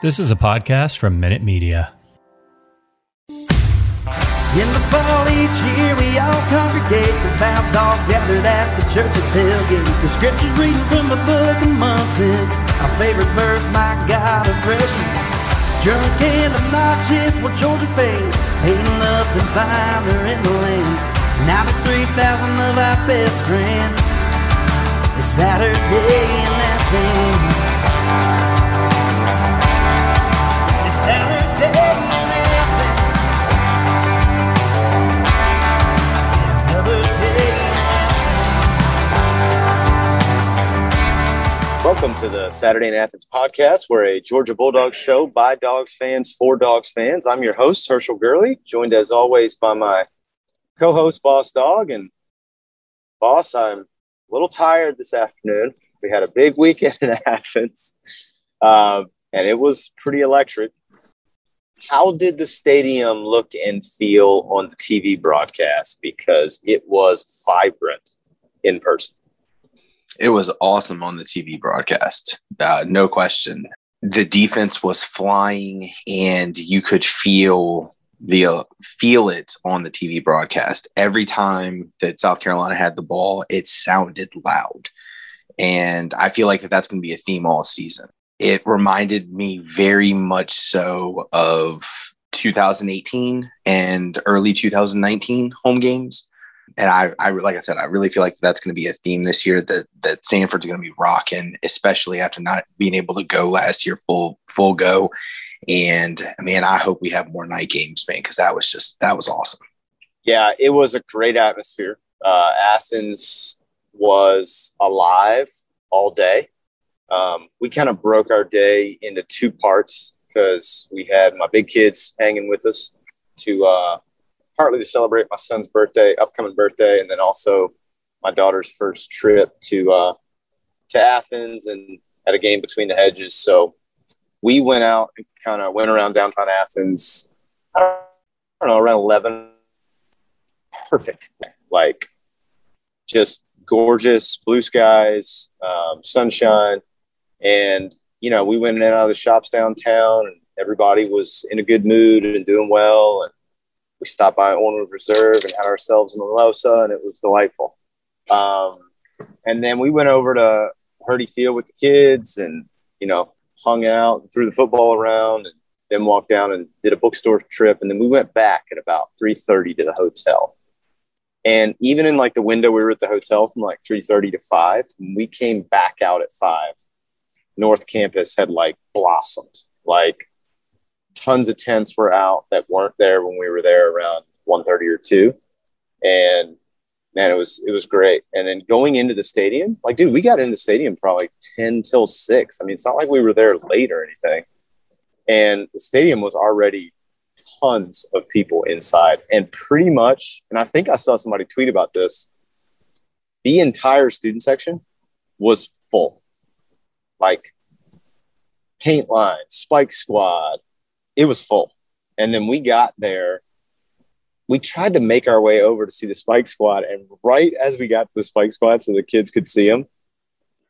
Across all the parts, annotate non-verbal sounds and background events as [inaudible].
This is a podcast from Minute Media. In the fall each year we all congregate The all gathered at the church at tailgate The scriptures reading from the book of Munson Our favorite verse, my God, a freshman Drunk and obnoxious, Ain't nothing finer in the land. Now the 3,000 of our best friends. It's Saturday It's Welcome to the Saturday in Athens podcast. We're a Georgia Bulldogs show by Dogs fans for Dogs fans. I'm your host, Herschel Gurley, joined as always by my co host, Boss Dog. And Boss, I'm a little tired this afternoon. We had a big weekend in [laughs] Athens, um, and it was pretty electric. How did the stadium look and feel on the TV broadcast? Because it was vibrant in person. It was awesome on the TV broadcast. Uh, no question. The defense was flying, and you could feel the uh, feel it on the TV broadcast. Every time that South Carolina had the ball, it sounded loud, and I feel like that that's going to be a theme all season. It reminded me very much so of 2018 and early 2019 home games and I, I like I said, I really feel like that's going to be a theme this year that that Sanford's going to be rocking, especially after not being able to go last year full full go. And man, I hope we have more night games, man, because that was just that was awesome. Yeah, it was a great atmosphere. Uh, Athens was alive all day. Um, we kind of broke our day into two parts because we had my big kids hanging with us to uh, partly to celebrate my son's birthday, upcoming birthday, and then also my daughter's first trip to uh, to Athens and at a game between the hedges. So we went out and kind of went around downtown Athens. I don't, know, around eleven. Perfect, like just gorgeous blue skies, um, sunshine, and you know we went in and out of the shops downtown, and everybody was in a good mood and doing well, and we stopped by Owner Reserve and had ourselves a mimosa, and it was delightful. Um, and then we went over to Herty Field with the kids, and you know hung out, threw the football around, and then walked down and did a bookstore trip, and then we went back at about three thirty to the hotel. And even in like the window we were at the hotel from like three thirty to five, we came back out at five. North Campus had like blossomed, like tons of tents were out that weren't there when we were there around 1.30 or 2 and man it was it was great. And then going into the stadium like dude we got into the stadium probably 10 till 6 i mean it's not like we were there late or anything. And the stadium was already tons of people inside. And pretty much and i think i saw somebody tweet about this the entire student section was full. Like paint line spike squad it was full. And then we got there. We tried to make our way over to see the Spike Squad, and right as we got to the Spike Squad, so the kids could see them,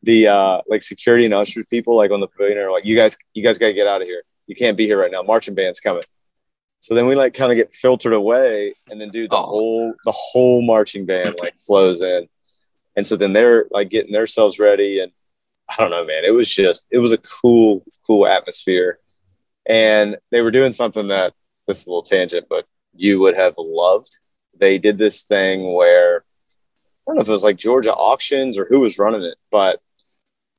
the uh, like security and ushers people, like on the pavilion, are like, "You guys, you guys got to get out of here. You can't be here right now. Marching band's coming." So then we like kind of get filtered away, and then do the Oh. whole the whole marching band like flows in, and so then they're like getting themselves ready, and I don't know, man. It was just it was a cool cool atmosphere and they were doing something that this is a little tangent, but you would have loved. They did this thing where I don't know if it was like Georgia auctions or who was running it, but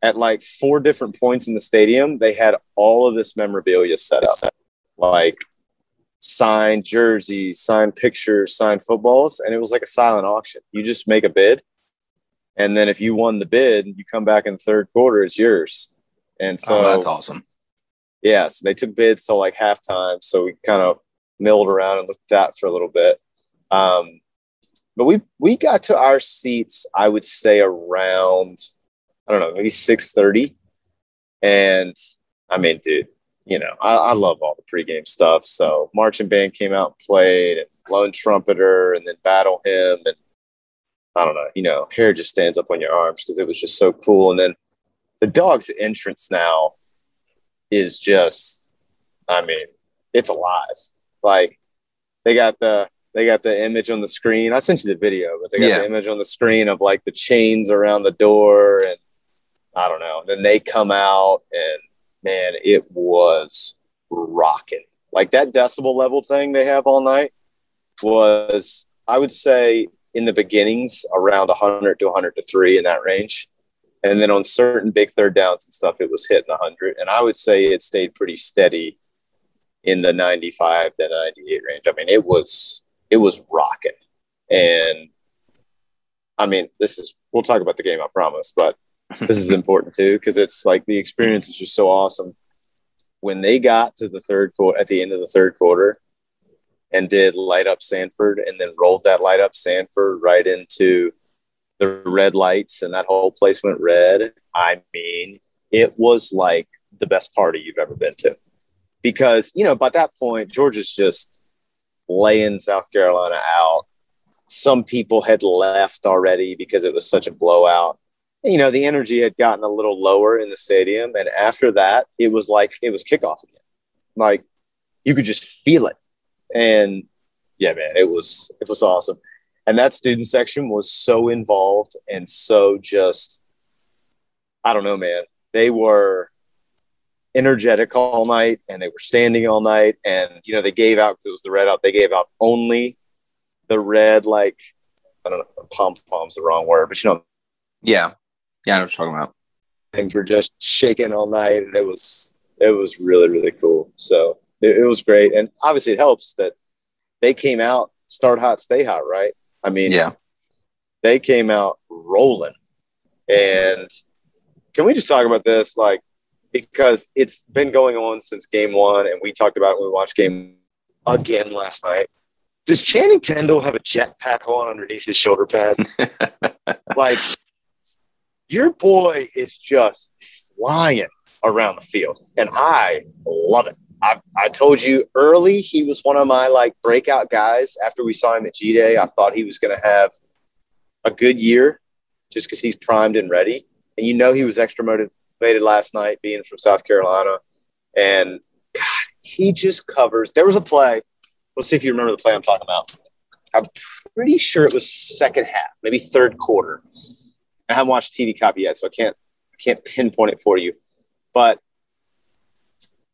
at like four different points in the stadium, they had all of this memorabilia set up, like signed jerseys, signed pictures, signed footballs, and it was like a silent auction. You just make a bid, and then if you won the bid, you come back in the third quarter, it's yours. And oh, so oh, that's awesome. Yeah, so they took bids till like halftime. So we kind of milled around and looked out for a little bit. Um, but we we got to our seats, I would say around, I don't know, maybe six thirty. And I mean, dude, you know, I, I love all the pregame stuff. So marching band came out and played, and lone trumpeter, and then battle hymn, and I don't know, you know, hair just stands up on your arms because it was just so cool. And then the dog's entrance now is just, I mean, it's alive. Like they got the they got the image on the screen. I sent you the video, but they got Yeah. the image on the screen of like the chains around the door, and I don't know. Then they come out, and man, it was rocking. Like that decibel level thing they have all night was, I would say, in the beginnings around 100 to 100 to three in that range. And then on certain big third downs and stuff, it was hitting 100. And I would say it stayed pretty steady in the 95 to 98 range. I mean, it was it was rocking. And I mean, this is we'll talk about the game, I promise, but this is [laughs] important too because it's like the experience is just so awesome. When they got to the third quarter, at the end of the third quarter, and did light up Sanford, and then rolled that light up Sanford right into the red lights, and that whole place went red. I mean, it was like the best party you've ever been to because you know by that point Georgia's just laying South Carolina out. Some people had left already because it was such a blowout. You know, the energy had gotten a little lower in the stadium, and after that, it was like it was kickoff again. Like you could just feel it, and yeah, man, it was it was awesome. And that student section was so involved and so just, I don't know, man. They were energetic all night and they were standing all night and you know they gave out because it was the red out they gave out only the red like i don't know pom pom's the wrong word but you know Yeah. Yeah, I know what you're talking about. things were just shaking all night and it was it was really really cool so it, it was great and obviously it helps that they came out start hot stay hot right i mean Yeah. they came out rolling. And can we just talk about this? Like because it's been going on since game one and we talked about it when we watched game again last night. Does channing Tindall have a jetpack on underneath his shoulder pads? [laughs] Like your boy is just flying around the field and i love it I, I told you early he was one of my like breakout guys after we saw him at G Day. I thought he was going to have a good year just because he's primed and ready. And you know he was extra motivated last night being from South Carolina. And God, he just covers. There was a play. Let's see if you remember the play I'm talking about. I'm pretty sure it was second half, maybe third quarter. I haven't watched TV copy yet, so I can't I can't pinpoint it for you. But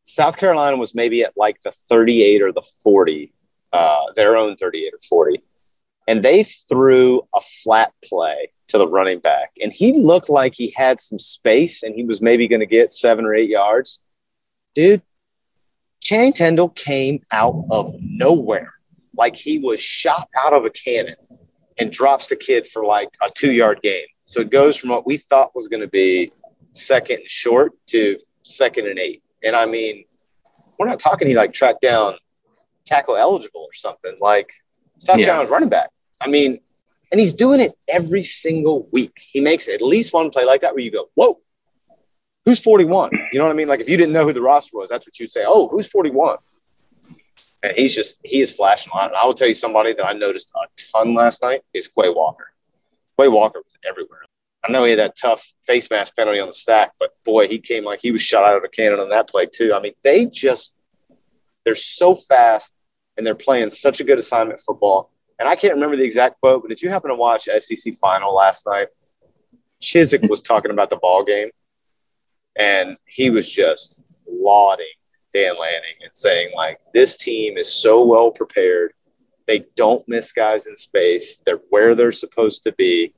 South Carolina was maybe at like the 38 or the 40, uh, their own 38 or 40. And they threw a flat play to the running back. And he looked like he had some space and he was maybe going to get seven or eight yards. Dude, Channing Tindall came out of nowhere like he was shot out of a cannon and drops the kid for like a two yard gain. So it goes from what we thought was going to be second and short to second and eight. And I mean, we're not talking he like tracked down tackle eligible or something like South Yeah. Carolina's running back. I mean, and he's doing it every single week. He makes at least one play like that where you go, whoa, who's 41? You know what I mean? Like if you didn't know who the roster was, that's what you'd say. Oh, who's 41? And he's just, he is flashing a lot. And I will tell you somebody that I noticed a ton last night is Quay Walker. Quay Walker was everywhere. I know he had that tough face mask penalty on the stack, but boy, he came like he was shot out of a cannon on that play too. I mean, they just, they're so fast and they're playing such a good assignment football. And I can't remember the exact quote, but did you happen to watch SEC final last night? Chiswick was talking about the ball game, and he was just lauding Dan Lanning and saying like, "This team is so well prepared. They don't miss guys in space. They're where they're supposed to be."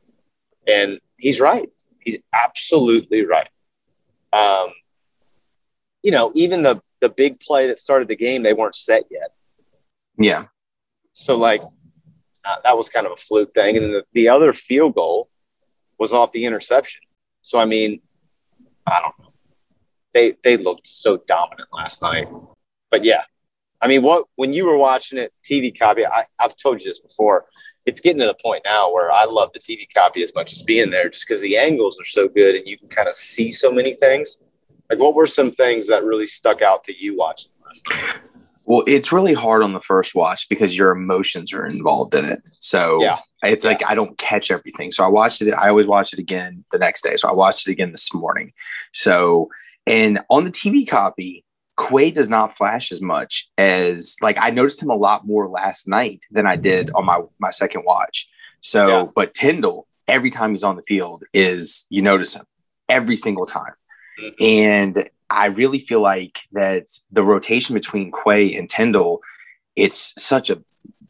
And he's right. He's absolutely right. Um, you know, even the the big play that started the game, they weren't set yet. Yeah. So like uh, that was kind of a fluke thing. And then the, the other field goal was off the interception. So I mean, I don't know. They they looked so dominant last night. But yeah, I mean, what when you were watching it, TV copy, I, I've told you this before. It's getting to the point now where I love the TV copy as much as being there, just because the angles are so good and you can kind of see so many things. Like, what were some things that really stuck out to you watching last night? Well, it's really hard on the first watch because your emotions are involved in it. So Yeah. it's like I don't catch everything. So I watched it. I always watch it again the next day. So I watched it again this morning. So And on the TV copy, Quay does not flash as much as like I noticed him a lot more last night than I did on my my second watch. So, Yeah. but Tindall, every time he's on the field, is you notice him every single time. Mhm. And I really feel like that the rotation between Quay and Tindall, it's such a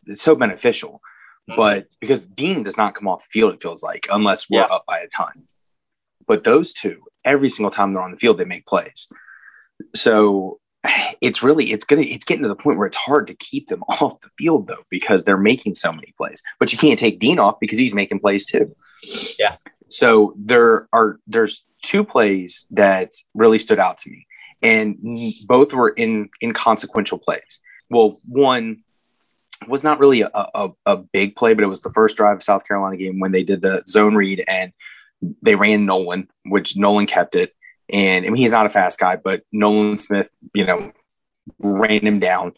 it's so beneficial. Mhm. But because Dean does not come off the field, it feels like, unless we're Yeah. up by a ton. But those two, every single time they're on the field, they make plays. So it's really it's gonna it's getting to the point where it's hard to keep them [laughs] off the field though because they're making so many plays. But you can't take Dean off because he's making plays too. Yeah. So there are there's two plays that really stood out to me, and both were in inconsequential plays. Well, one was not really a, a, a big play, but it was the first drive of South Carolina game when they did the zone read and they ran Nolan, which Nolan kept it. And I mean, he's not a fast guy, but Nolan Smith, you know, ran him down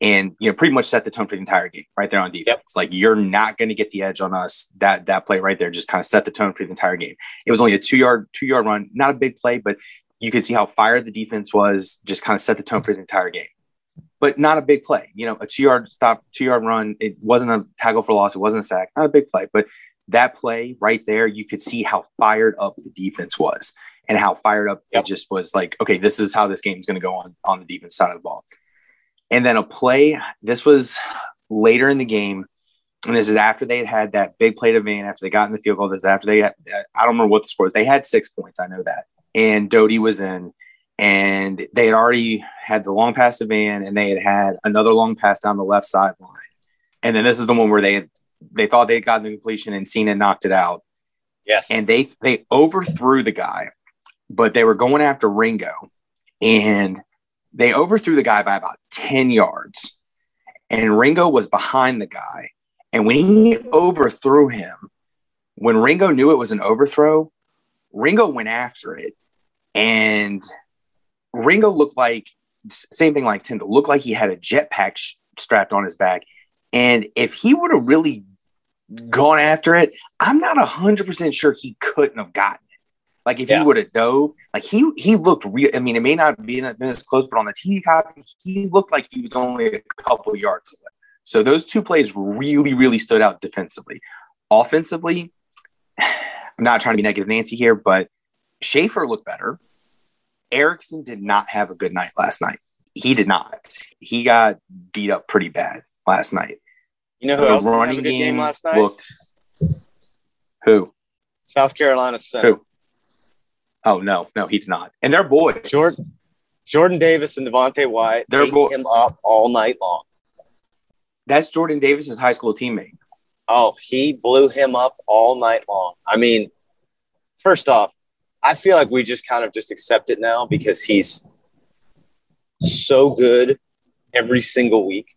and, you know, pretty much set the tone for the entire game right there on defense. Yep. Like, you're not going to get the edge on us. That, that play right there just kind of set the tone for the entire game. It was only a two yard, two yard run, not a big play, but you could see how fired the defense was, just kind of set the tone for the entire game. But not a big play, you know, a two yard stop, two yard run. It wasn't a tackle for loss. It wasn't a sack, not a big play, but that play right there, you could see how fired up the defense was and how fired up Yep. it just was like, okay, this is how this game is going to go on on the defense side of the ball. And then a play, this was later in the game. And this is after they had had that big play to Van, after they got in the field goal. This is after they had, I don't remember what the score was. They had six points. I know that. And Doty was in, and they had already had the long pass to Van, and they had had another long pass down the left sideline. And then this is the one where they had, they thought they had gotten the completion and Cena knocked it out Yes. and they they overthrew the guy, but they were going after Ringo, and they overthrew the guy by about ten yards, and Ringo was behind the guy, and when he overthrew him, when Ringo knew it was an overthrow, Ringo went after it, and Ringo looked like same thing like Tindall looked like he had a jetpack sh- strapped on his back, and if he would have really gone after it, I'm not hundred percent sure he couldn't have gotten. Like if Yeah. he would have dove, like he he looked real. I mean, it may not be been as close, but on the TV copy, he looked like he was only a couple yards away. So those two plays really, really stood out defensively. Offensively, [sighs] I'm not trying to be negative Nancy here, but Shaffer looked better. Ericson did not have a good night last night. He did not. He got beat up pretty bad last night. you know who The else didn't have a running game game last night? looked. Who? South Carolina Center. Who? Oh no, no, he did not. And they're boys. Jordan, Jordan Davis and Devontae White They're ate bo- him up all night long. That's Jordan Davis's high school teammate. Oh, he blew him up all night long. I mean, first off, I feel like we just kind of just accept it now because he's so good every single week.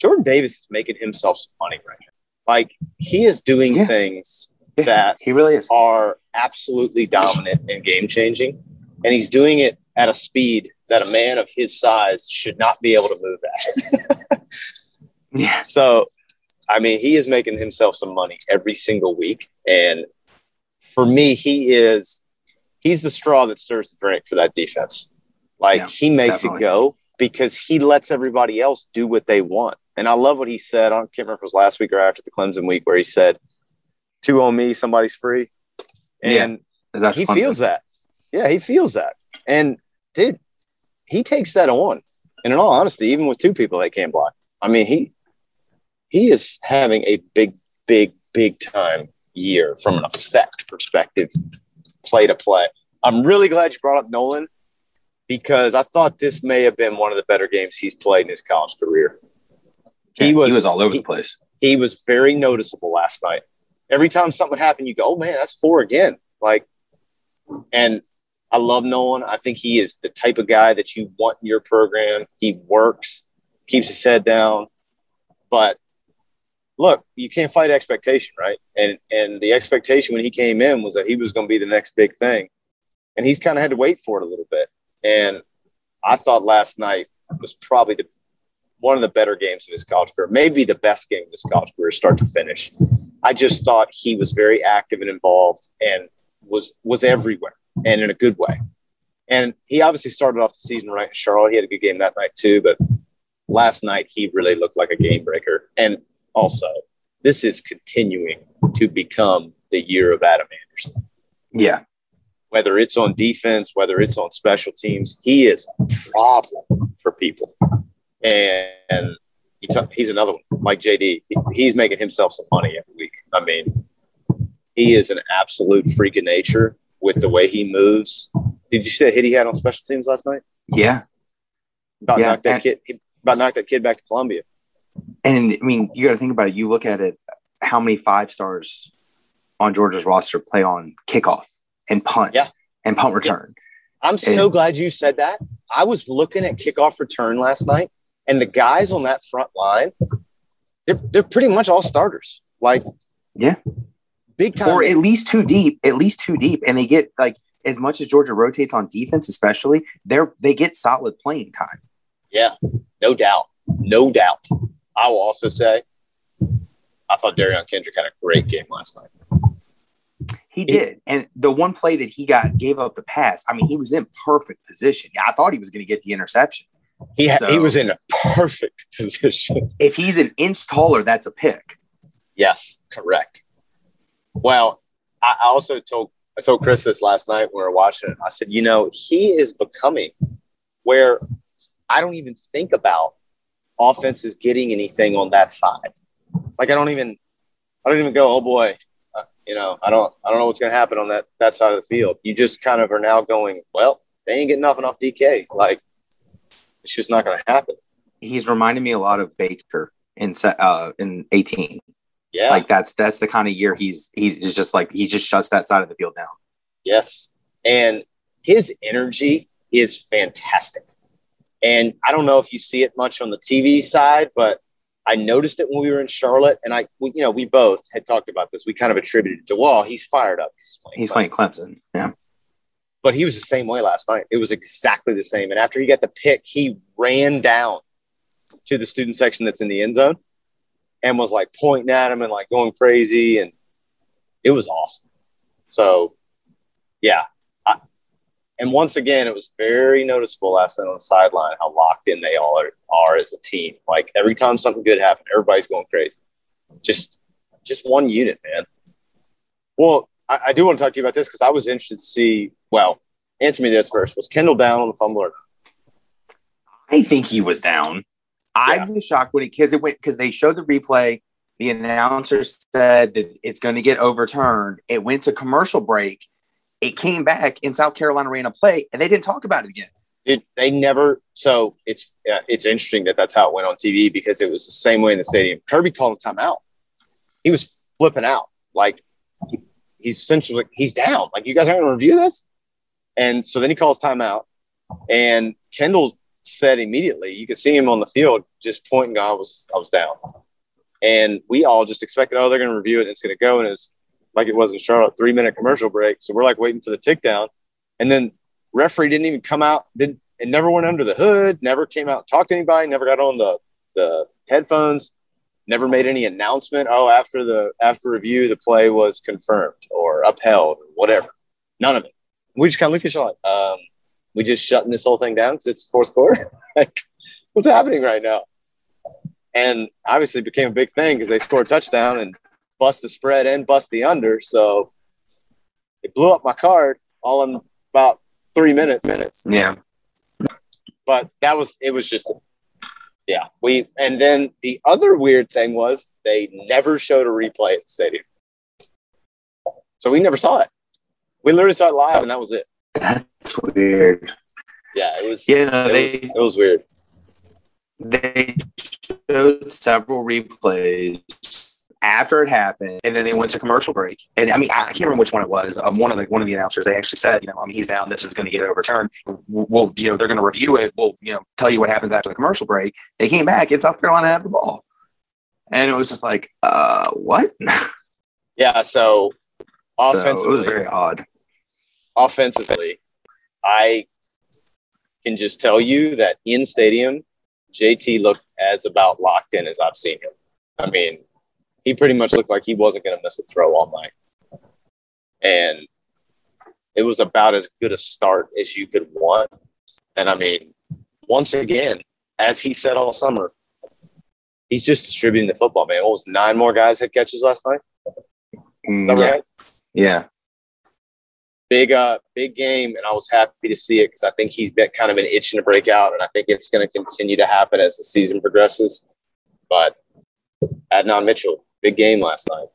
Jordan Davis is making himself some money right now. Like he is doing Yeah. things Yeah, that he really is. are absolutely dominant and game changing. And he's doing it at a speed that a man of his size should not be able to move at. [laughs] Yeah, So, I mean, he is making himself some money every single week. And for me, he is, he's the straw that stirs the drink for that defense. Like Yeah, he makes definitely. it go because he lets everybody else do what they want. And I love what he said. I can't remember if it was last week or after the Clemson week where he said, two on me, somebody's free. Yeah, And that's he feels that. Yeah, he feels that. And dude, he takes that on. And in all honesty, even with two people that can't block, I mean, he he is having a big, big, big time year from an effect perspective, play to play. I'm really glad you brought up Nolan because I thought this may have been one of the better games he's played in his college career. Yeah, he was all over he- the place. he was very noticeable last night. Every time something happened, you go, "Oh man, that's four again!" Like, and I love Nolan. I think he is the type of guy that you want in your program. He works, keeps his head down, but look, you can't fight expectation, right? And and the expectation when he came in was that he was going to be the next big thing, and he's kind of had to wait for it a little bit. And I thought last night was probably the one of the better games of his college career, maybe the best game of his college career, start to finish. I just thought he was very active and involved and was was everywhere and in a good way. And he obviously started off the season right in Charlotte. He had a good game that night too, but last night he really looked like a game breaker. And also, this is continuing to become the year of Adam Anderson. Yeah. Whether it's on defense, whether it's on special teams, he is a problem for people. And, he t- he's another one, like JD. He's making himself some money every week. I mean, he is an absolute freak of nature with the way he moves. Did you see the hit he had on special teams last night? Yeah. About Yeah, knocked that and- kid. About knocked that kid back to Columbia. And I mean, you got to think about it. You look at it, how many five stars on Georgia's roster play on kickoff and punt Yeah. and punt return. I'm so It's- glad you said that. I was looking at kickoff return last night, and the guys on that front line, they're, they're pretty much all starters. Like, Yeah. big time. Or at least two deep, at least two deep. And they get like as much as Georgia rotates on defense, especially, they're they get solid playing time. yeah, no doubt. No doubt. I will also say, I thought Derion Kendrick had a great game last night. He did. And the one play that he got gave up the pass, I mean, he was in perfect position. Yeah, I thought he was going to get the interception. He, So- he was in a perfect [laughs] position. If he's an inch taller, that's a pick. Yes, correct. Well, I I also told I told Chris this last night when we were watching it. I said, you know, he is becoming where I don't even think about offenses getting anything on that side. Like I don't even I don't even go, oh boy, uh, you know, I don't I don't know what's going to happen on that that side of the field. You just kind of are now going, well, they ain't getting nothing off DK. Like it's just not going to happen. He's reminding me a lot of Baker in uh, in 18. Yeah. Like that's that's the kind of year he's he's just like he just shuts that side of the field down. Yes. And his energy is fantastic. And I don't know if you see it much on the TV side, but I noticed it when we were in Charlotte. And I, we, you know, we both had talked about this. We kind of attributed it to, Wall. he's fired up. He's playing. He's playing Clemson. Yeah. But he was the same way last night. It was exactly the same. And after he got the pick, he ran down to the student section that's in the end zone and was like pointing at him and like going crazy. And it was awesome. So, yeah. I, and once again, it was very noticeable last night on the sideline how locked in they all are, are as a team. Like every time something good happened, everybody's going crazy. Just, just one unit, man. Well, I, I do want to talk to you about this because I was interested to see. Well, answer me this first: Was Kendall down on the fumble? Or I think he was down. I was shocked when it because it went because they showed the replay. The announcer said that it's going to get overturned. It went to commercial break. It came back, and South Carolina ran a play, and they didn't talk about it again. it, they never. So it's yeah, it's interesting that that's how it went on TV because it was the same way in the stadium. Kirby called a timeout. He was flipping out like he's essentially like he's down. Like you guys aren't going to review this. And so then he calls timeout, and Kendall said immediately, you could see him on the field just pointing. I was I was down, and we all just expected, oh, they're going to review it, and it's going to go, and it's like it was in Charlotte, three minute commercial break. So we're like waiting for the tick down, and then referee didn't even come out. Did it never went under the hood? Never came out, and talked to anybody. Never got on the the headphones. Never made any announcement. Oh, after the after review, the play was confirmed or upheld or whatever. None of it. We just kind of looked at each other like, um, we just shutting this whole thing down because it's fourth quarter. [laughs] like, what's happening right now? And obviously, it became a big thing because they scored a touchdown and bust the spread and bust the under. So it blew up my card all in about three minutes. Minutes Yeah, but that was it was just yeah we and then the other weird thing was they never showed a replay at the stadium. So we never saw it. We literally saw it live and that was it. That's weird. yeah it was Yeah, no, it, they was, it was weird. They showed several replays after it happened, and then they went to commercial break. And I mean, I can't remember which one it was. Um, one of the one of the announcers they actually said, you know, I mean, he's down. This is going to get overturned. We'll, you know, they're going to review it. We'll, you know, tell you what happens after the commercial break. They came back, It's South Carolina had the ball, and it was just like, uh, what? [laughs] yeah so so offensively it was very odd. offensively i can just tell you that in stadium jt looked as about locked in as i've seen him i mean he pretty much looked like he wasn't going to miss a throw all night and it was about as good a start as you could want. And I mean, once again, as he said all summer, he's just distributing the football, man. What was nine more guys had catches last night? That yeah. right? yeah. Big, uh, big game, and I was happy to see it because I think he's been kind of been itching to break out, and I think it's going to continue to happen as the season progresses. But Adonai Mitchell, big game last night.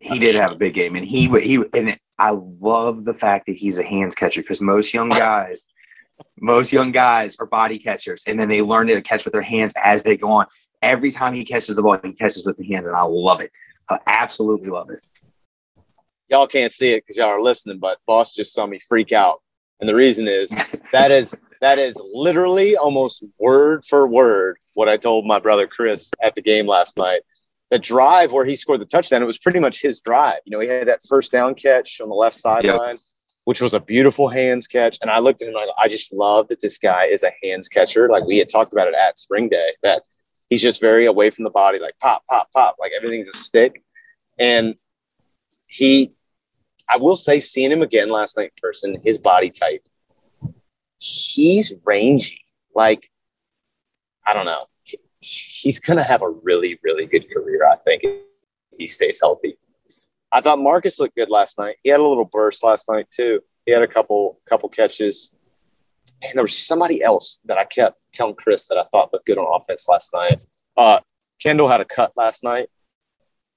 He did have a big game, and he he and I love the fact that he's a hands catcher because most young guys, most young guys are body catchers, and then they learn to catch with their hands as they go on. Every time he catches the ball, he catches with the hands, and I love it. I absolutely love it. Y'all can't see it because y'all are listening, but boss just saw me freak out, and the reason is [laughs] that is that is literally almost word for word what I told my brother Chris at the game last night. The drive where he scored the touchdown, it was pretty much his drive. You know, he had that first down catch on the left sideline, which was a beautiful hands catch. And I looked at him like, I just love that this guy is a hands catcher. Like we had talked about it at spring day, that he's just very away from the body, like pop, pop, pop, like everything's a stick. And he, I will say, seeing him again last night in person, his body type, he's rangy. Like, I don't know. He- He's going to have a really, really good career, I think, if he stays healthy. I thought Marcus looked good last night. He had a little burst last night, too. He had a couple couple catches. And there was somebody else that I kept telling Chris that I thought looked good on offense last night. Uh, Kendall had a cut last night,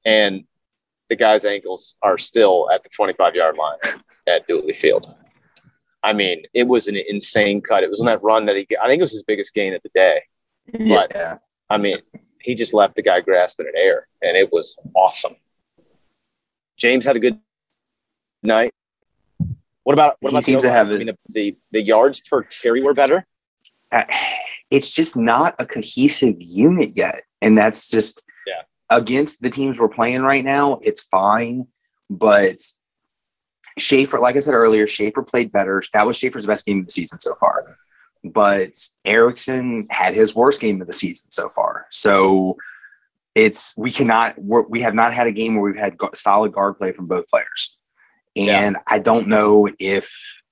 and the guy's ankles are still at the 25 yard line at Dooley Field. I mean, it was an insane cut. It was on that run that he, I think it was his biggest gain of the day. But- yeah. I mean, he just left the guy grasping at air, and it was awesome. James had a good night. What about what He about seems the to have I mean, the, the the yards per carry were better. Uh, it's just not a cohesive unit yet. And that's just Yeah. against the teams we're playing right now, it's fine. But Shaffer, like I said earlier, Shaffer played better. That was Shaffer's best game of the season so far. But Ericson had his worst game of the season so far. So it's we cannot we're, we have not had a game where we've had solid guard play from both players. And I don't know if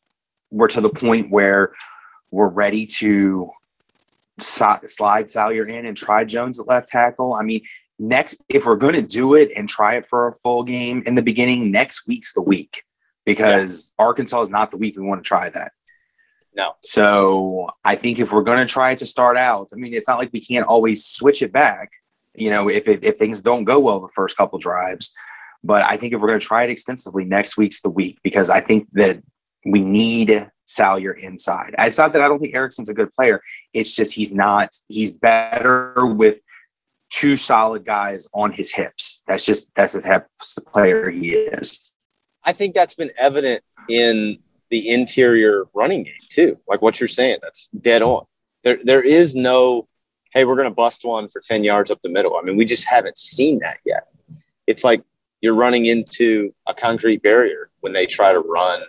we're to the point where we're ready to si- slide Salyer in and try Jones at left tackle. I mean, next, if we're going to do it and try it for a full game in the beginning, next week's the week because Arkansas is not the week we want to try that. No. So I think if we're going to try to start out, I mean, it's not like we can't always switch it back, you know, if, it, if things don't go well the first couple drives. But I think if we're going to try it extensively, next week's the week because I think that we need Salyer inside. It's not that I don't think Ericson's a good player. It's just he's not. He's better with two solid guys on his hips. That's just that's the type of player he is. I think that's been evident in the interior running game too. Like what you're saying, that's dead on. There, there is no, hey, we're going to bust one for 10 yards up the middle. I mean, we just haven't seen that yet. It's like you're running into a concrete barrier when they try to run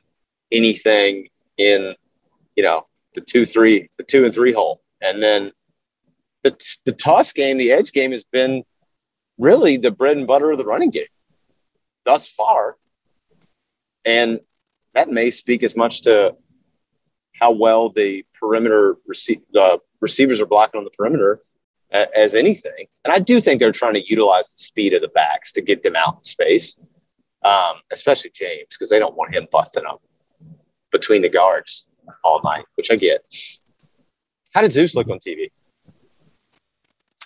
anything in, you know, the two, three, the two and three hole. And then the, the toss game, the edge game has been really the bread and butter of the running game thus far. And that may speak as much to how well the perimeter rece- uh, receivers are blocking on the perimeter as anything. And I do think they're trying to utilize the speed of the backs to get them out in space, um, especially James, because they don't want him busting up between the guards all night, which I get. How did Zeus look on TV?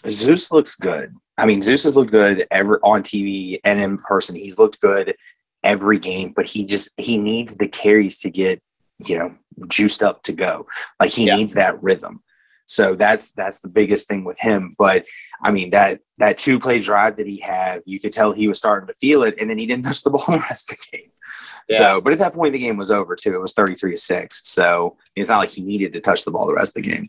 Zeus looks good. I mean, Zeus has looked good ever on TV and in person. He's looked good every game, but he just he needs the carries to get you know juiced up to go. Like he Yeah. needs that rhythm. So that's that's the biggest thing with him. But I mean that that two play drive that he had, you could tell he was starting to feel it, and then he didn't [laughs] touch the ball the rest of the game. Yeah. So, but at that point, the game was over too. It was thirty three to six. So it's not like he needed to touch the ball the rest of the game.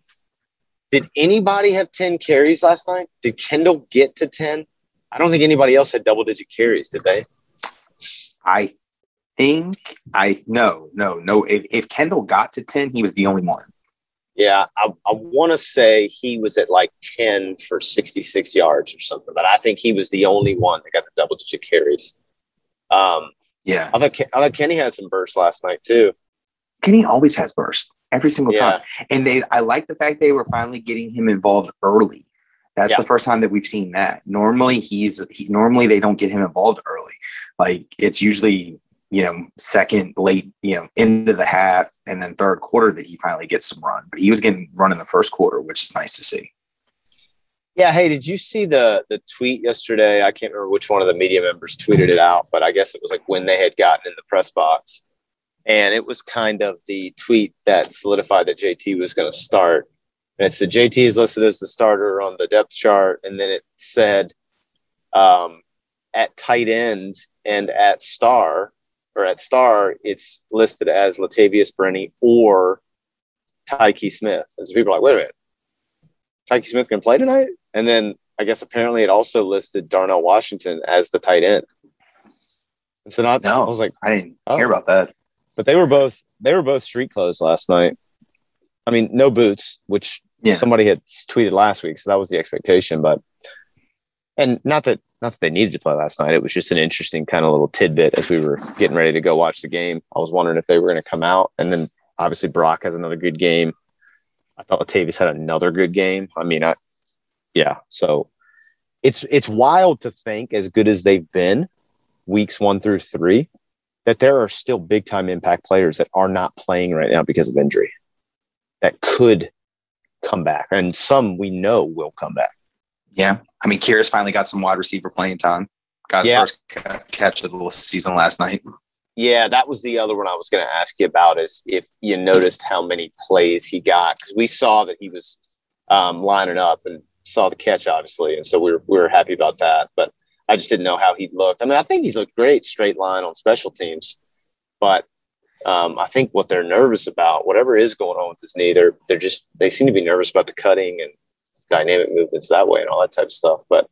Did anybody have 10 carries last night? Did Kendall get to 10? I don't think anybody else had double digit carries, did they? I think I no no no. If, if Kendall got to ten, he was the only one. Yeah, I, I want to say he was at like 10 for 66 yards or something, but I think he was the only one that got the double digit carries. Um, Yeah, I thought, I thought Kenny had some bursts last night too. Kenny always has burst every single Yeah. time. And they I like the fact they were finally getting him involved early. That's Yeah. the first time that we've seen that. Normally he's he, normally they don't get him involved early. Like it's usually, you know, second, late, you know, into the half and then third quarter that he finally gets some run. But he was getting run in the first quarter, which is nice to see. Yeah. Hey, did you see the the tweet yesterday? I can't remember which one of the media members tweeted it out, but I guess it was like when they had gotten in the press box, and it was kind of the tweet that solidified that JT was going to start. And it said JT is listed as the starter on the depth chart, and then it said um, at tight end and at star or at star, it's listed as Latavious Brini or Tykee Smith. And so people are like, wait a minute, Tykee Smith can play tonight? And then I guess apparently it also listed Darnell Washington as the tight end. And so not, No. I was like, I didn't Oh. hear about that. but they were both they were both street clothes last night. I mean, no boots, which Yeah. somebody had tweeted last week, so that was the expectation. But and not that not that they needed to play last night. It was just an interesting kind of little tidbit as we were getting ready to go watch the game. I was wondering if they were going to come out, and then obviously Brock has another good game. I thought Latavious had another good game. I mean, I yeah. So it's it's wild to think, as good as they've been, weeks one through three, that there are still big time impact players that are not playing right now because of injury that could come back. And some we know will come back. Yeah. I mean, Kearis finally got some wide receiver playing time. Got his Yeah. first ca- catch of the season last night. Yeah, that was the other one I was going to ask you about is if you noticed how many plays he got because we saw that he was um, lining up and saw the catch obviously, and so we were we were happy about that. But I just didn't know how he looked. I mean, I think he's looked great straight line on special teams, but um, I think what they're nervous about, whatever is going on with his knee, they're they're just they seem to be nervous about the cutting and dynamic movements that way and all that type of stuff. But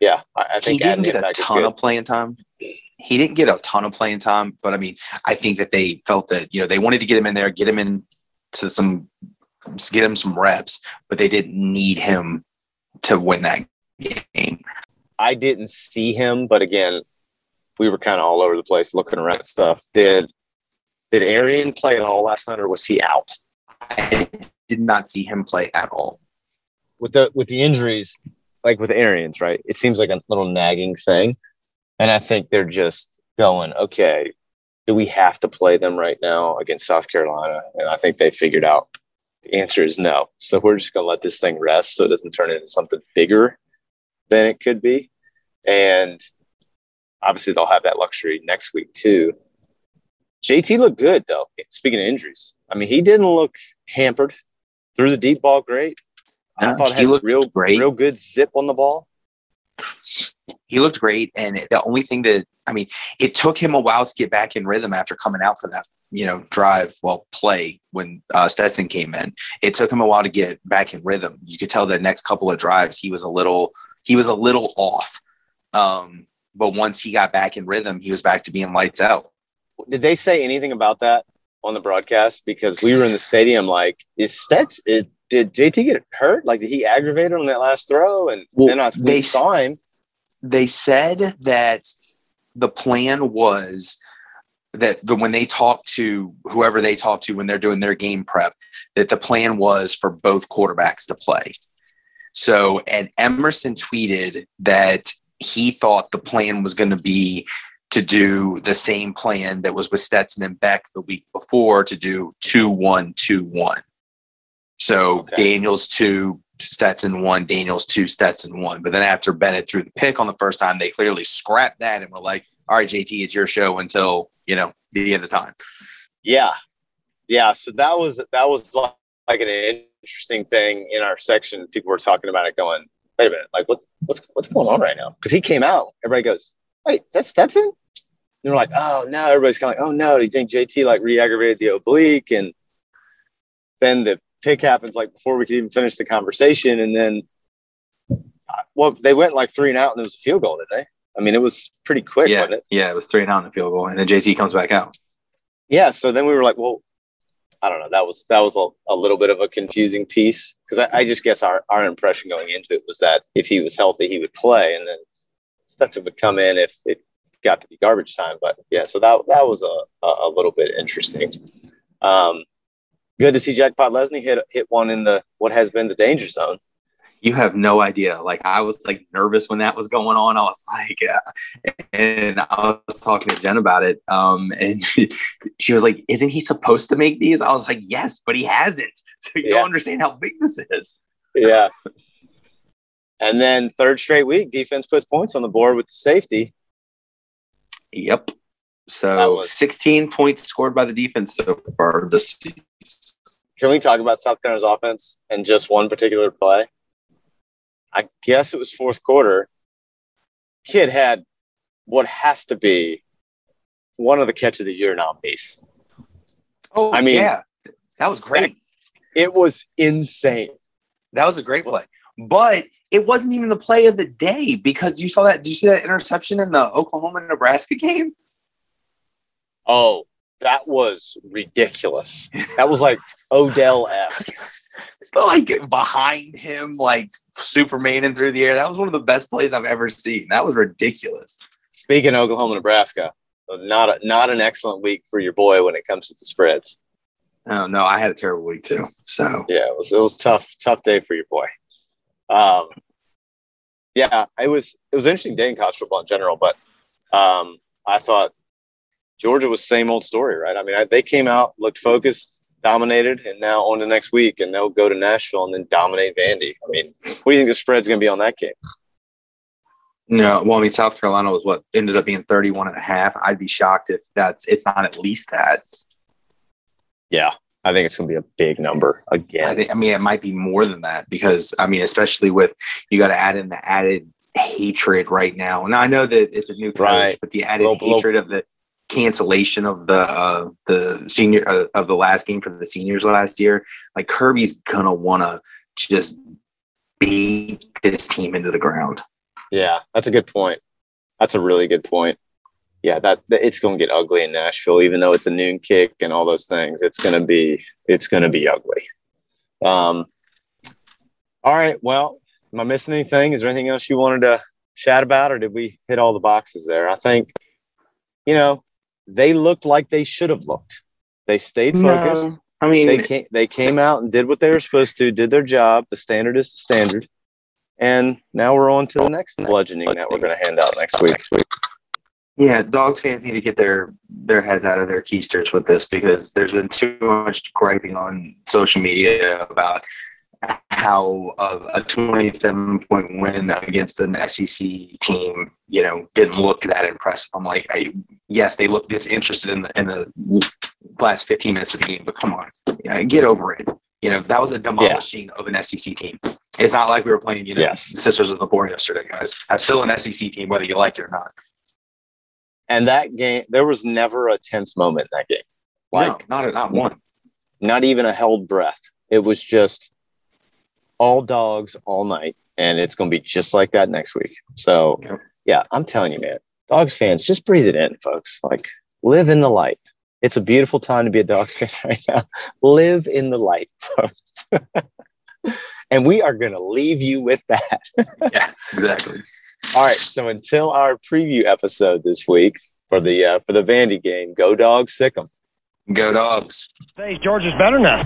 yeah, I, I He didn't get a ton of playing time. He didn't get a ton of playing time, but I mean, I think that they felt that, you know, they wanted to get him in there, get him into some, get him some reps, but they didn't need him to win that game. I didn't see him, but again, we were kind of all over the place looking around at stuff. Did did Arian play at all last night, or was he out I did not see him play at all. with the with the injuries? Like with Arians, right? It seems like a little nagging thing, and I think they're just going, okay, do we have to play them right now against South Carolina? And I think they figured out the answer is no. So we're just going to let this thing rest so it doesn't turn into something bigger than it could be. And obviously, they'll have that luxury next week, too. JT looked good, though. Speaking of injuries, I mean, he didn't look hampered. Threw the deep ball great. I thought he looked real, great. real good zip on the ball. He looked great. And the only thing that, I mean, it took him a while to get back in rhythm after coming out for that, you know, drive, well, play when uh, Stetson came in. It took him a while to get back in rhythm. You could tell the next couple of drives, he was a little, he was a little off. Um, but once he got back in rhythm, he was back to being lights out. Did they say anything about that on the broadcast? Because we were in the stadium, like, is Stets, is, did JT get hurt? Like, did he aggravate it on that last throw? And Well, then I, we they- saw him. they said that the plan was that the, when they talk to whoever they talk to when they're doing their game prep, that the plan was for both quarterbacks to play. So, and Emerson tweeted that he thought the plan was going to be to do the same plan that was with Stetson and Beck the week before to do 2 1 2 1. So Okay. Daniels 2, Stetson 1, Daniels 2, Stetson 1. But then after Bennett threw the pick on the first time, they clearly scrapped that and were like, all right, JT, it's your show until, you know, the end of time. Yeah. Yeah. So that was, that was like, like an interesting thing in our section. People were talking about it going, wait a minute, like, what, what's, what's going on right now? Because he came out. Everybody goes, wait, is that Stetson? And they're like, oh, no. Everybody's kind of like, oh, no. Do you think JT like re aggravated the oblique? And then the pick happens like before we could even finish the conversation. And then, uh, well, they went like three and out and it was a field goal, didn't they? I mean, it was pretty quick, yeah, wasn't it? yeah, it was three and out in the field goal, and then JT comes back out. Yeah. So then we were like, well, I don't know. That was that was a, a little bit of a confusing piece because I, I just guess our, our impression going into it was that if he was healthy, he would play, and then Stetson would come in if it got to be garbage time. But yeah, so that that was a a, little bit interesting. Um, good to see Jack Podlesny hit hit one in the what has been the danger zone. You have no idea. Like I was like nervous when that was going on. I was like, yeah. and I was talking to Jen about it. Um, and she, [laughs] she was like, "Isn't he supposed to make these?" I was like, "Yes, but he hasn't." So you Yeah. don't understand how big this is. Yeah. and then third straight week, defense puts points on the board with the safety. Yep. So was- 16 points scored by the defense so far this season. Can we talk about South Carolina's offense and just one particular play? I guess it was fourth quarter. Kid had what has to be one of the catch of the year nominees. Oh, I mean- yeah, that was great. It was insane. That was a great play. But it wasn't even the play of the day because you saw that. Did you see that interception in the Oklahoma Nebraska game? Oh, that was ridiculous. That was like Odell esque. [laughs] Like behind him, like Superman and through the air. That was one of the best plays I've ever seen. That was ridiculous. Speaking of Oklahoma, Nebraska, not a, not an excellent week for your boy when it comes to the spreads. Oh no, I had a terrible week too. So Yeah, it was it was tough tough day for your boy. Um, yeah, it was it was an interesting day in college football in general, but um, I thought Georgia was same old story, right? I mean, I, they came out, looked focused, dominated, and now on to next week, and they'll go to Nashville and then dominate Vandy. I mean, what do you think the spread's going to be on that game? no, well, I mean, South Carolina was what ended up being 31 and a half. I'd be shocked if that's it's not at least that. Yeah, I think it's going to be a big number I, again. think, I mean, it might be more than that because I mean, especially with you got to add in the added hatred right now. And I know that it's a new coach, Right. but the added little- hatred of the cancellation of the uh, the senior uh, of the last game for the seniors last year, like Kirby's gonna want to just beat this team into the ground. Yeah, that's a good point. That's a really good point. Yeah, that, that it's going to get ugly in Nashville, even though it's a noon kick and all those things. It's going to be it's going to be ugly. Um. All right. Well, am I missing anything? Is there anything else you wanted to chat about, or did we hit all the boxes there? I think, you know, they looked like they should have looked. They stayed focused. No, I mean, They came. They came out and did what they were supposed to. Did their job. The standard is the standard. And now we're on to the next bludgeoning that we're going to hand out next week. Yeah, dogs fans need to get their their heads out of their keisters with this because there's been too much griping on social media about how uh, a 27 point win against an SEC team, you know, didn't look that impressive. I'm like, I, yes, they looked disinterested in the in the last 15 minutes of the game, but come on, yeah, get over it. You know, that was a demolishing of an SEC team. It's not like we were playing, you know, Yes. Sisters of the Poor yesterday, guys. That's still an SEC team, whether you like it or not. And that game, there was never a tense moment in that game. Like no, not not one. not even a held breath. It was just all dogs all night, and it's going to be just like that next week. So, Yep. yeah, I'm telling you, man, dogs fans, just breathe it in, folks. Like, live in the light. It's a beautiful time to be a dogs [laughs] fan right now. Live in the light, [laughs] folks. and we are going to leave you with that. Yeah, exactly. All right. So until our preview episode this week for the uh, for the Vandy game, go dogs, sic 'em. Go dogs. Say is better now.